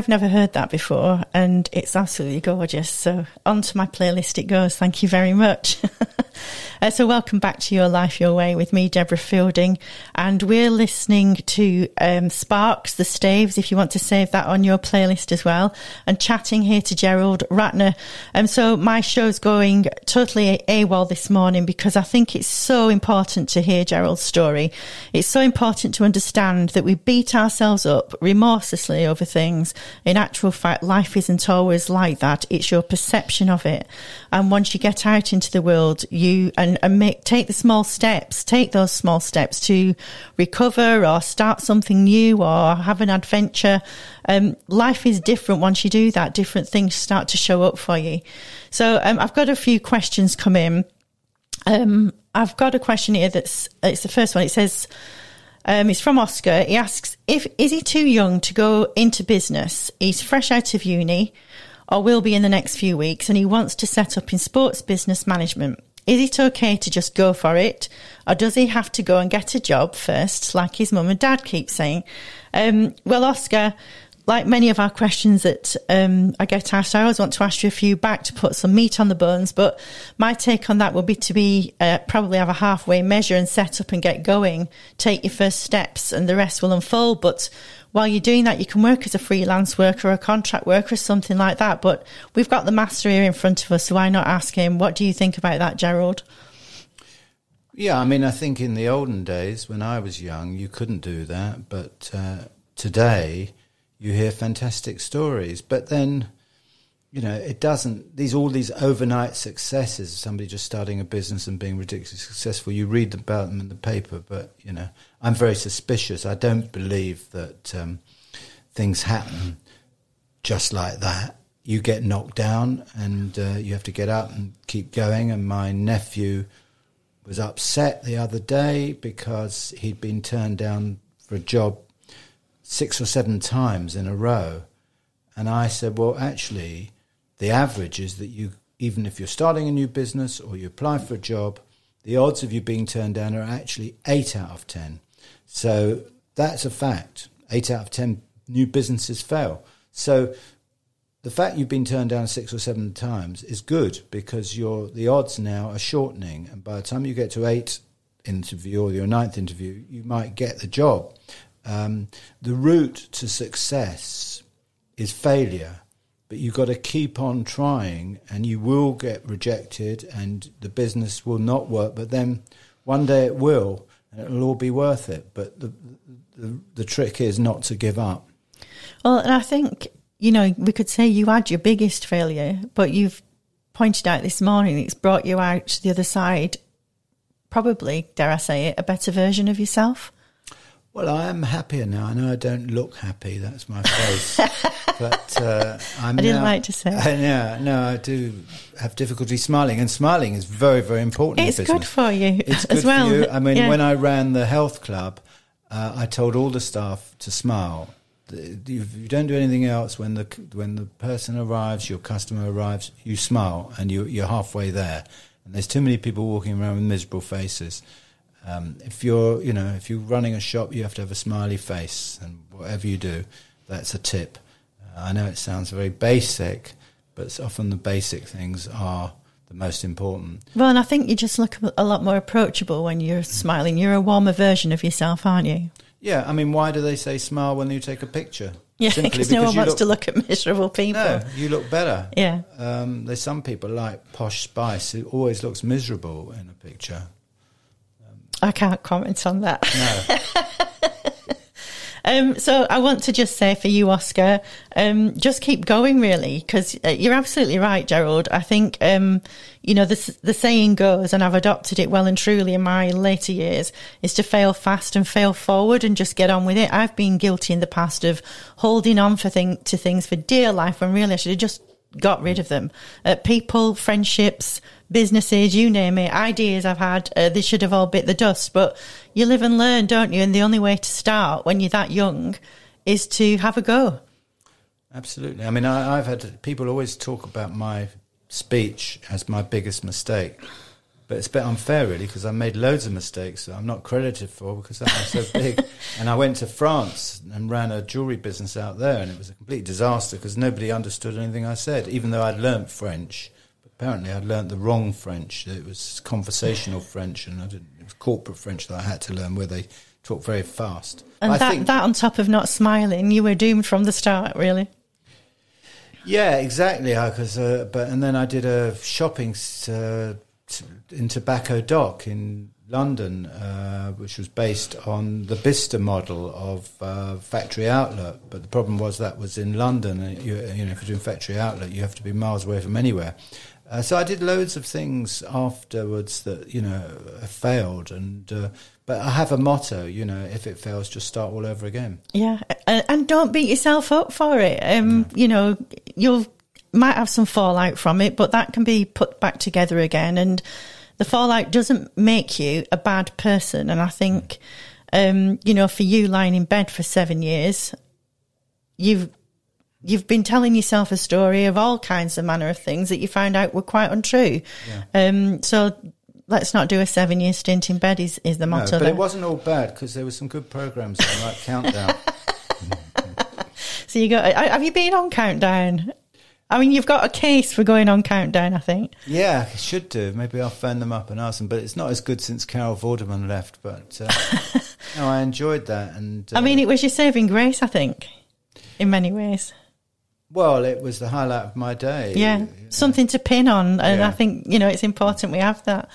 Speaker 10: I've never heard that before, and it's absolutely gorgeous. So, onto my playlist it goes. Thank you very much. [laughs] uh, so, welcome back to Your Life Your Way with me, Deborah Fielding, and we're listening to um, Sparks, the Staves, if you want to save that on your playlist as well, and chatting here to Gerald Ratner. Um, so, my show's going totally AWOL this morning because I think it's so important to hear Gerald's story. It's so important to understand that we beat ourselves up remorselessly over things. In actual fact, life isn't always like that. It's your perception of it. And once you get out into the world, you and, and make take the small steps, take those small steps to recover or start something new or have an adventure. Um, life is different once you do that. Different things start to show up for you. So um, I've got a few questions come in. Um, I've got a question here that's it's the first one. It says um, it's from Oscar. He asks if is he too young to go into business? He's fresh out of uni, or will be in the next few weeks, and he wants to set up in sports business management. Is it okay to just go for it, or does he have to go and get a job first, like his mum and dad keep saying? Um, well, Oscar, like many of our questions that um, I get asked, I always want to ask you a few back to put some meat on the bones. But my take on that would be to be uh, probably have a halfway measure and set up and get going, take your first steps, and the rest will unfold. But while you're doing that, you can work as a freelance worker or a contract worker or something like that. But we've got the master here in front of us, so why not ask him? What do you think about that, Gerald?
Speaker 11: Yeah, I mean, I think in the olden days when I was young, you couldn't do that, but uh, today you hear fantastic stories. But then, you know, it doesn't. These all these overnight successes, somebody just starting a business and being ridiculously successful. You read about them in the paper, but you know, I'm very suspicious. I don't believe that um, things happen just like that. You get knocked down, and uh, you have to get up and keep going. And my nephew was upset the other day because he'd been turned down for a job six or seven times in a row. And I said, well, actually, the average is that you, even if you're starting a new business or you apply for a job, the odds of you being turned down are actually eight out of 10. So that's a fact. Eight out of 10 new businesses fail. So the fact you've been turned down six or seven times is good because your the odds now are shortening, and by the time you get to eight interview or your ninth interview, you might get the job. Um, the route to success is failure, but you've got to keep on trying, and you will get rejected, and the business will not work. But then one day it will, and it'll all be worth it. But the the, the trick is not to give up.
Speaker 10: Well, and I think, you know, we could say you had your biggest failure, but you've pointed out this morning it's brought you out the other side, probably, dare I say it, a better version of yourself.
Speaker 11: Well, I am happier now. I know I don't look happy. That's my face. [laughs] but uh, I'm
Speaker 10: I didn't
Speaker 11: now-
Speaker 10: like to say it.
Speaker 11: Yeah, no, I do have difficulty smiling, and smiling is very, very important.
Speaker 10: It's good for you
Speaker 11: It's
Speaker 10: as well.
Speaker 11: for you. I mean,
Speaker 10: Yeah.
Speaker 11: when I ran the health club, uh, I told all the staff to smile. You, you don't do anything else. When the when the person arrives, your customer arrives, you smile, and you, you're halfway there. And there's too many people walking around with miserable faces. Um, if you're, you know, if you're running a shop, you have to have a smiley face, and whatever you do, that's a tip. Uh, I know it sounds very basic, but it's often the basic things are the most important.
Speaker 10: Well, and I think you just look a lot more approachable when you're smiling. You're a warmer version of yourself, aren't you?
Speaker 11: Yeah, I mean, why do they say smile when you take a picture? [laughs]
Speaker 10: Yeah, because no one wants to look at miserable people.
Speaker 11: No, you look better.
Speaker 10: Yeah.
Speaker 11: Um, there's some people like Posh Spice who always looks miserable in a picture.
Speaker 10: I can't comment on that.
Speaker 11: No. [laughs]
Speaker 10: Um, so I want to just say for you, Oscar, um, just keep going, really, because uh, you're absolutely right, Gerald. I think, um, you know, the, the saying goes, and I've adopted it well and truly in my later years, is to fail fast and fail forward and just get on with it. I've been guilty in the past of holding on for thing, to things for dear life when really I should have just got rid of them. Uh, people, friendships, businesses, you name it, ideas I've had, uh, they should have all bit the dust. But you live and learn, don't you? And the only way to start when you're that young is to have a go.
Speaker 11: Absolutely. I mean, I, I've had people always talk about my speech as my biggest mistake, but it's a bit unfair, really, because I made loads of mistakes that I'm not credited for because that was so [laughs] big. and I went to France and ran a jewelry business out there, and it was a complete disaster because nobody understood anything I said, even though I'd learnt French. Apparently, I'd learnt the wrong French. It was conversational French, and I didn't, it was corporate French that I had to learn, where they talk very fast.
Speaker 10: And
Speaker 11: I
Speaker 10: that,
Speaker 11: think-
Speaker 10: that on top of not smiling, you were doomed from the start, really.
Speaker 11: Yeah, exactly. Because, uh, but and then I did a shopping uh, in Tobacco Dock in London, uh, which was based on the Bicester model of uh, factory outlet. But the problem was that was in London. And you, you know, if you're doing factory outlet, you have to be miles away from anywhere. Uh, so I did loads of things afterwards that you know failed, and uh, but I have a motto. You know, if it fails, just start all over again.
Speaker 10: Yeah, and, don't beat yourself up for it. Um, You know, you'll might have some fallout from it, but that can be put back together again. And the fallout doesn't make you a bad person. And I think, um, you know, for you lying in bed for seven years, you've you've been telling yourself a story of all kinds of manner of things that you found out were quite untrue. Um, so let's not do a seven year stint in bed is, is the
Speaker 11: No,
Speaker 10: motto
Speaker 11: but
Speaker 10: there.
Speaker 11: it wasn't all bad because there were some good programs on, like Countdown. [laughs] [laughs]
Speaker 10: So you got, uh, have you been on Countdown? I mean, you've got a case for going on Countdown, I think.
Speaker 11: Yeah, I should do. Maybe I'll phone them up and ask them. But it's not as good since Carol Vorderman left. But uh, [laughs] no, I enjoyed that. And uh,
Speaker 10: I mean, it was your saving grace, I think, in many ways.
Speaker 11: Well, it was the highlight of my day.
Speaker 10: Yeah, something to pin on, and
Speaker 11: Yeah.
Speaker 10: I think you know it's important we have that.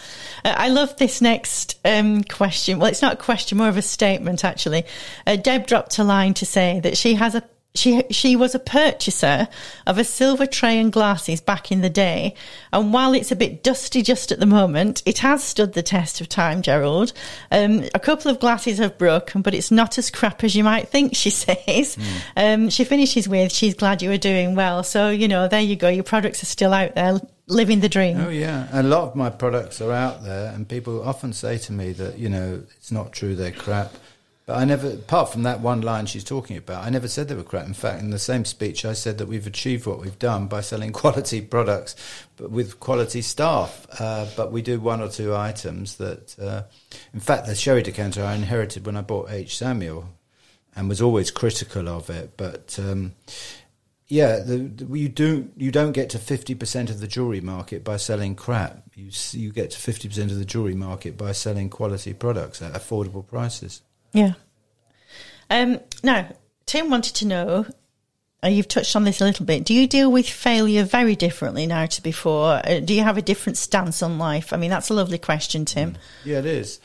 Speaker 10: Uh, I love this next um, question. Well, it's not a question, more of a statement, actually. Uh, Deb dropped a line to say that she has a she she was a purchaser of a silver tray and glasses back in the day, and while it's a bit dusty just at the moment, it has stood the test of time. Gerald, um, a couple of glasses have broken, but it's not as crap as you might think. She [laughs] says. Um, she finishes with, "She's glad you are doing well." So you know, there you go. Your products are still out there, living the dream.
Speaker 11: Oh yeah, a lot of my products are out there, and people often say to me that you know it's not true, they're crap. But I never, apart from that one line she's talking about, I never said they were crap. In fact, in the same speech, I said that we've achieved what we've done by selling [laughs] quality products, but with quality staff. Uh, but we do one or two items that, uh, in fact, the sherry decanter I inherited when I bought H. Samuel, and was always critical of it. But um, yeah, the, the, you do you don't get to fifty percent of the jewelry market by selling crap. You you get to fifty percent of the jewelry market by selling quality products at affordable prices.
Speaker 10: Yeah. Um, now, Tim wanted to know. Uh, you've touched on this a little bit. Do you deal with failure very differently now to before? Uh, do you have a different stance on life? I mean, that's a lovely question, Tim.
Speaker 11: Yeah, it is.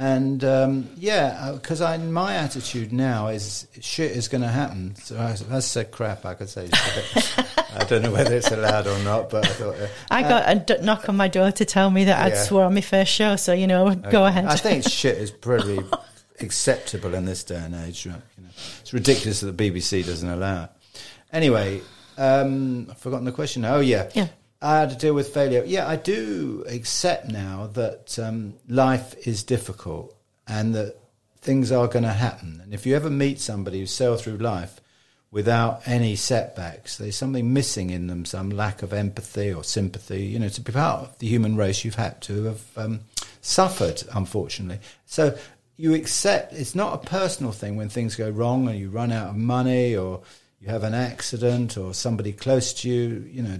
Speaker 11: And um, yeah, because my attitude now is shit is going to happen. So I, I said crap. I could say shit. [laughs] I don't know whether it's allowed or not, but I thought. Uh,
Speaker 10: I got a d- knock on my door to tell me that I'd swore on my first show, so you know, go ahead.
Speaker 11: I think shit is probably [laughs] acceptable in this day and age. right? You know, it's ridiculous that the BBC doesn't allow it. Anyway, um, I've forgotten the question. Oh yeah,
Speaker 10: Yeah.
Speaker 11: How to deal with failure? Yeah, I do accept now that um, life is difficult and that things are going to happen. And if you ever meet somebody who sailed through life without any setbacks, there's something missing in them, some lack of empathy or sympathy. You know, to be part of the human race, you've had to have um, suffered, unfortunately. So you accept it's not a personal thing when things go wrong and you run out of money or you have an accident or somebody close to you, you know,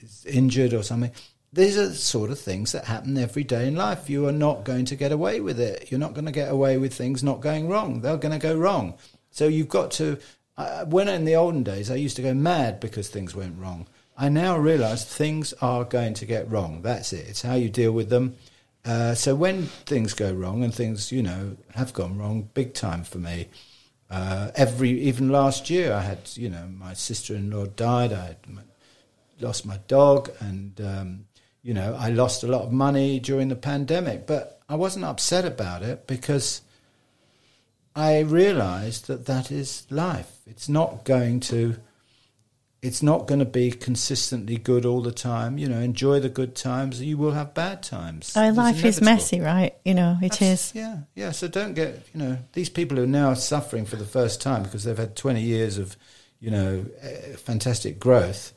Speaker 11: is injured or something. These are the sort of things that happen every day in life. You are not going to get away with it. You're not going to get away with things not going wrong. They're going to go wrong. So you've got to. Uh, when in the olden days, I used to go mad because things went wrong. I now realise things are going to get wrong. That's it. It's how you deal with them. Uh, so when things go wrong and things, you know, have gone wrong big time for me, uh, every even last year I had, you know, my sister-in-law died. I my, lost my dog, and um, you know, I lost a lot of money during the pandemic. But I wasn't upset about it because I realised that that is life. It's not going to. It's not going to be consistently good all the time. You know, enjoy the good times. You will have bad times. It's
Speaker 10: life is messy, right? You know, it
Speaker 11: That's-
Speaker 10: is.
Speaker 11: Yeah, yeah. So don't get, you know, these people who are now suffering for the first time because they've had 20 years of, you know, eh, fantastic growth,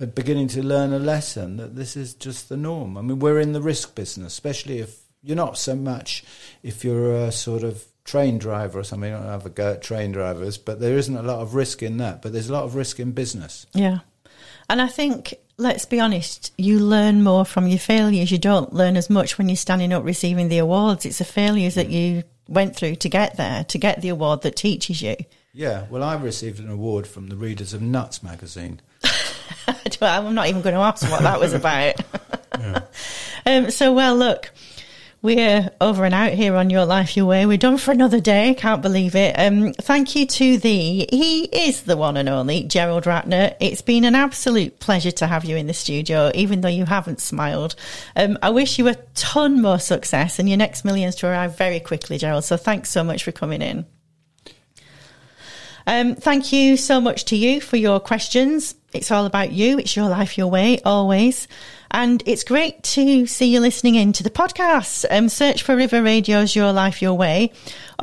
Speaker 11: are beginning to learn a lesson that this is just the norm. I mean, we're in the risk business, especially if you're not so much if you're a sort of train driver or something. I don't have a go at train drivers, but there isn't a lot of risk in that. But there's a lot of risk in business.
Speaker 10: Yeah. And I think, let's be honest, you learn more from your failures. You don't learn as much when you're standing up receiving the awards. It's the failures that you went through to get there, to get the award that teaches you.
Speaker 11: Yeah, well, I received an award from the readers of Nuts magazine. [laughs]
Speaker 10: I'm not even going to ask what that was about. [laughs] [laughs] um, so, well, look, We're over and out here on Your Life Your Way. We're done for another day. Can't believe it. Um, thank you to the, he is the one and only Gerald Ratner. It's been an absolute pleasure to have you in the studio, even though you haven't smiled. Um, I wish you a ton more success and your next millions to arrive very quickly, Gerald. So thanks so much for coming in. Um, thank you so much to you for your questions. It's all about you. It's your life, your way, always. And it's great to see you listening in to the podcast. Um, search for River Radio's Your Life, Your Way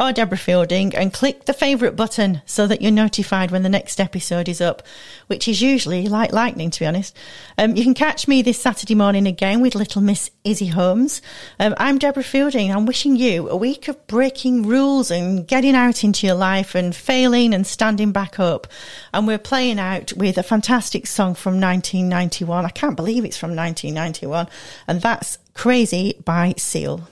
Speaker 10: or Deborah Fielding and click the favourite button so that you're notified when the next episode is up, which is usually like lightning, to be honest. Um, you can catch me this Saturday morning again with little Miss Izzy Holmes. Um, I'm Deborah Fielding. I'm wishing you a week of breaking rules and getting out into your life and failing and standing back up. And we're playing out with a fantastic song from 1991. I can't believe it's from 1991. And that's Crazy by Seal.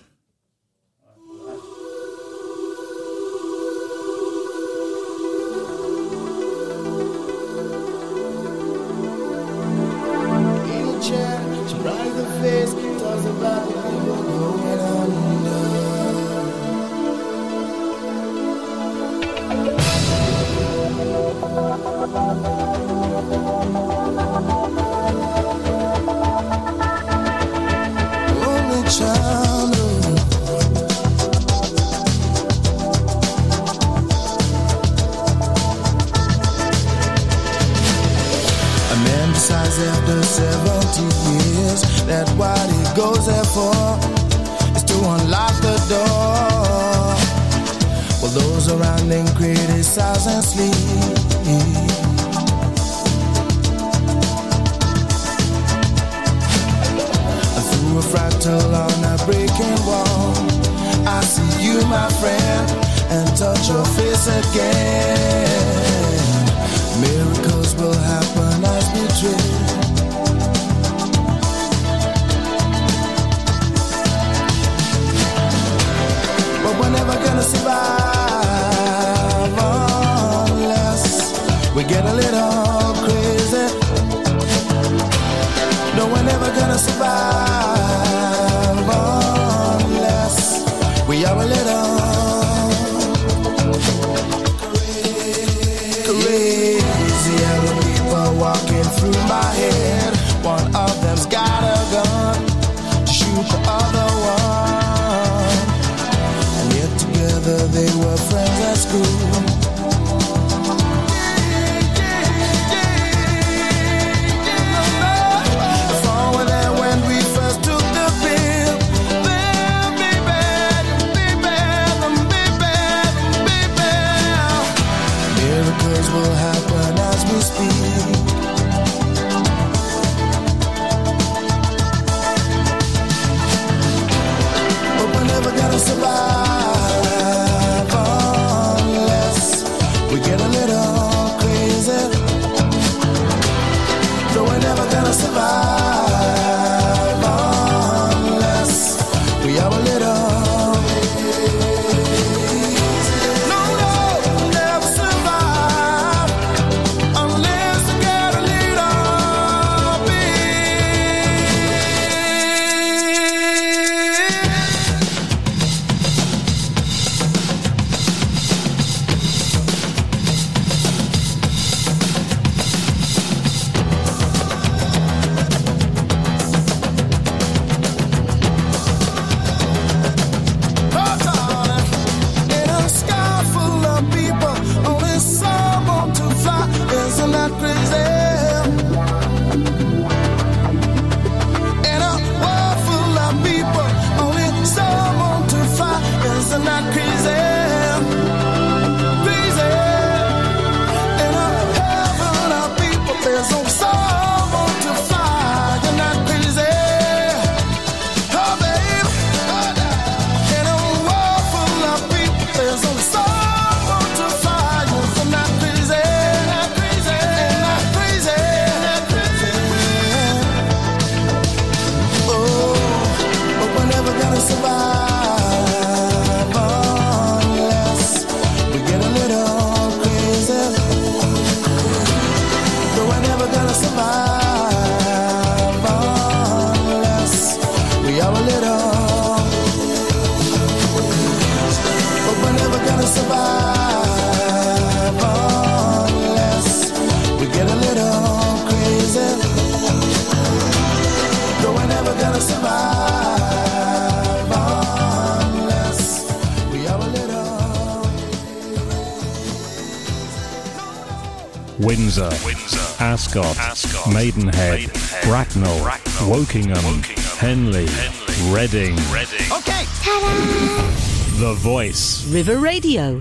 Speaker 6: While those around him criticize and sleep. A fractal on a breaking wall, I see you, my friend, and touch your face again. Miracles will happen as we dream. But we're never gonna survive were friends at school.
Speaker 2: Maidenhead, Bracknell, Wokingham, Henley, Reading.
Speaker 8: Okay.
Speaker 2: The Voice.
Speaker 8: River Radio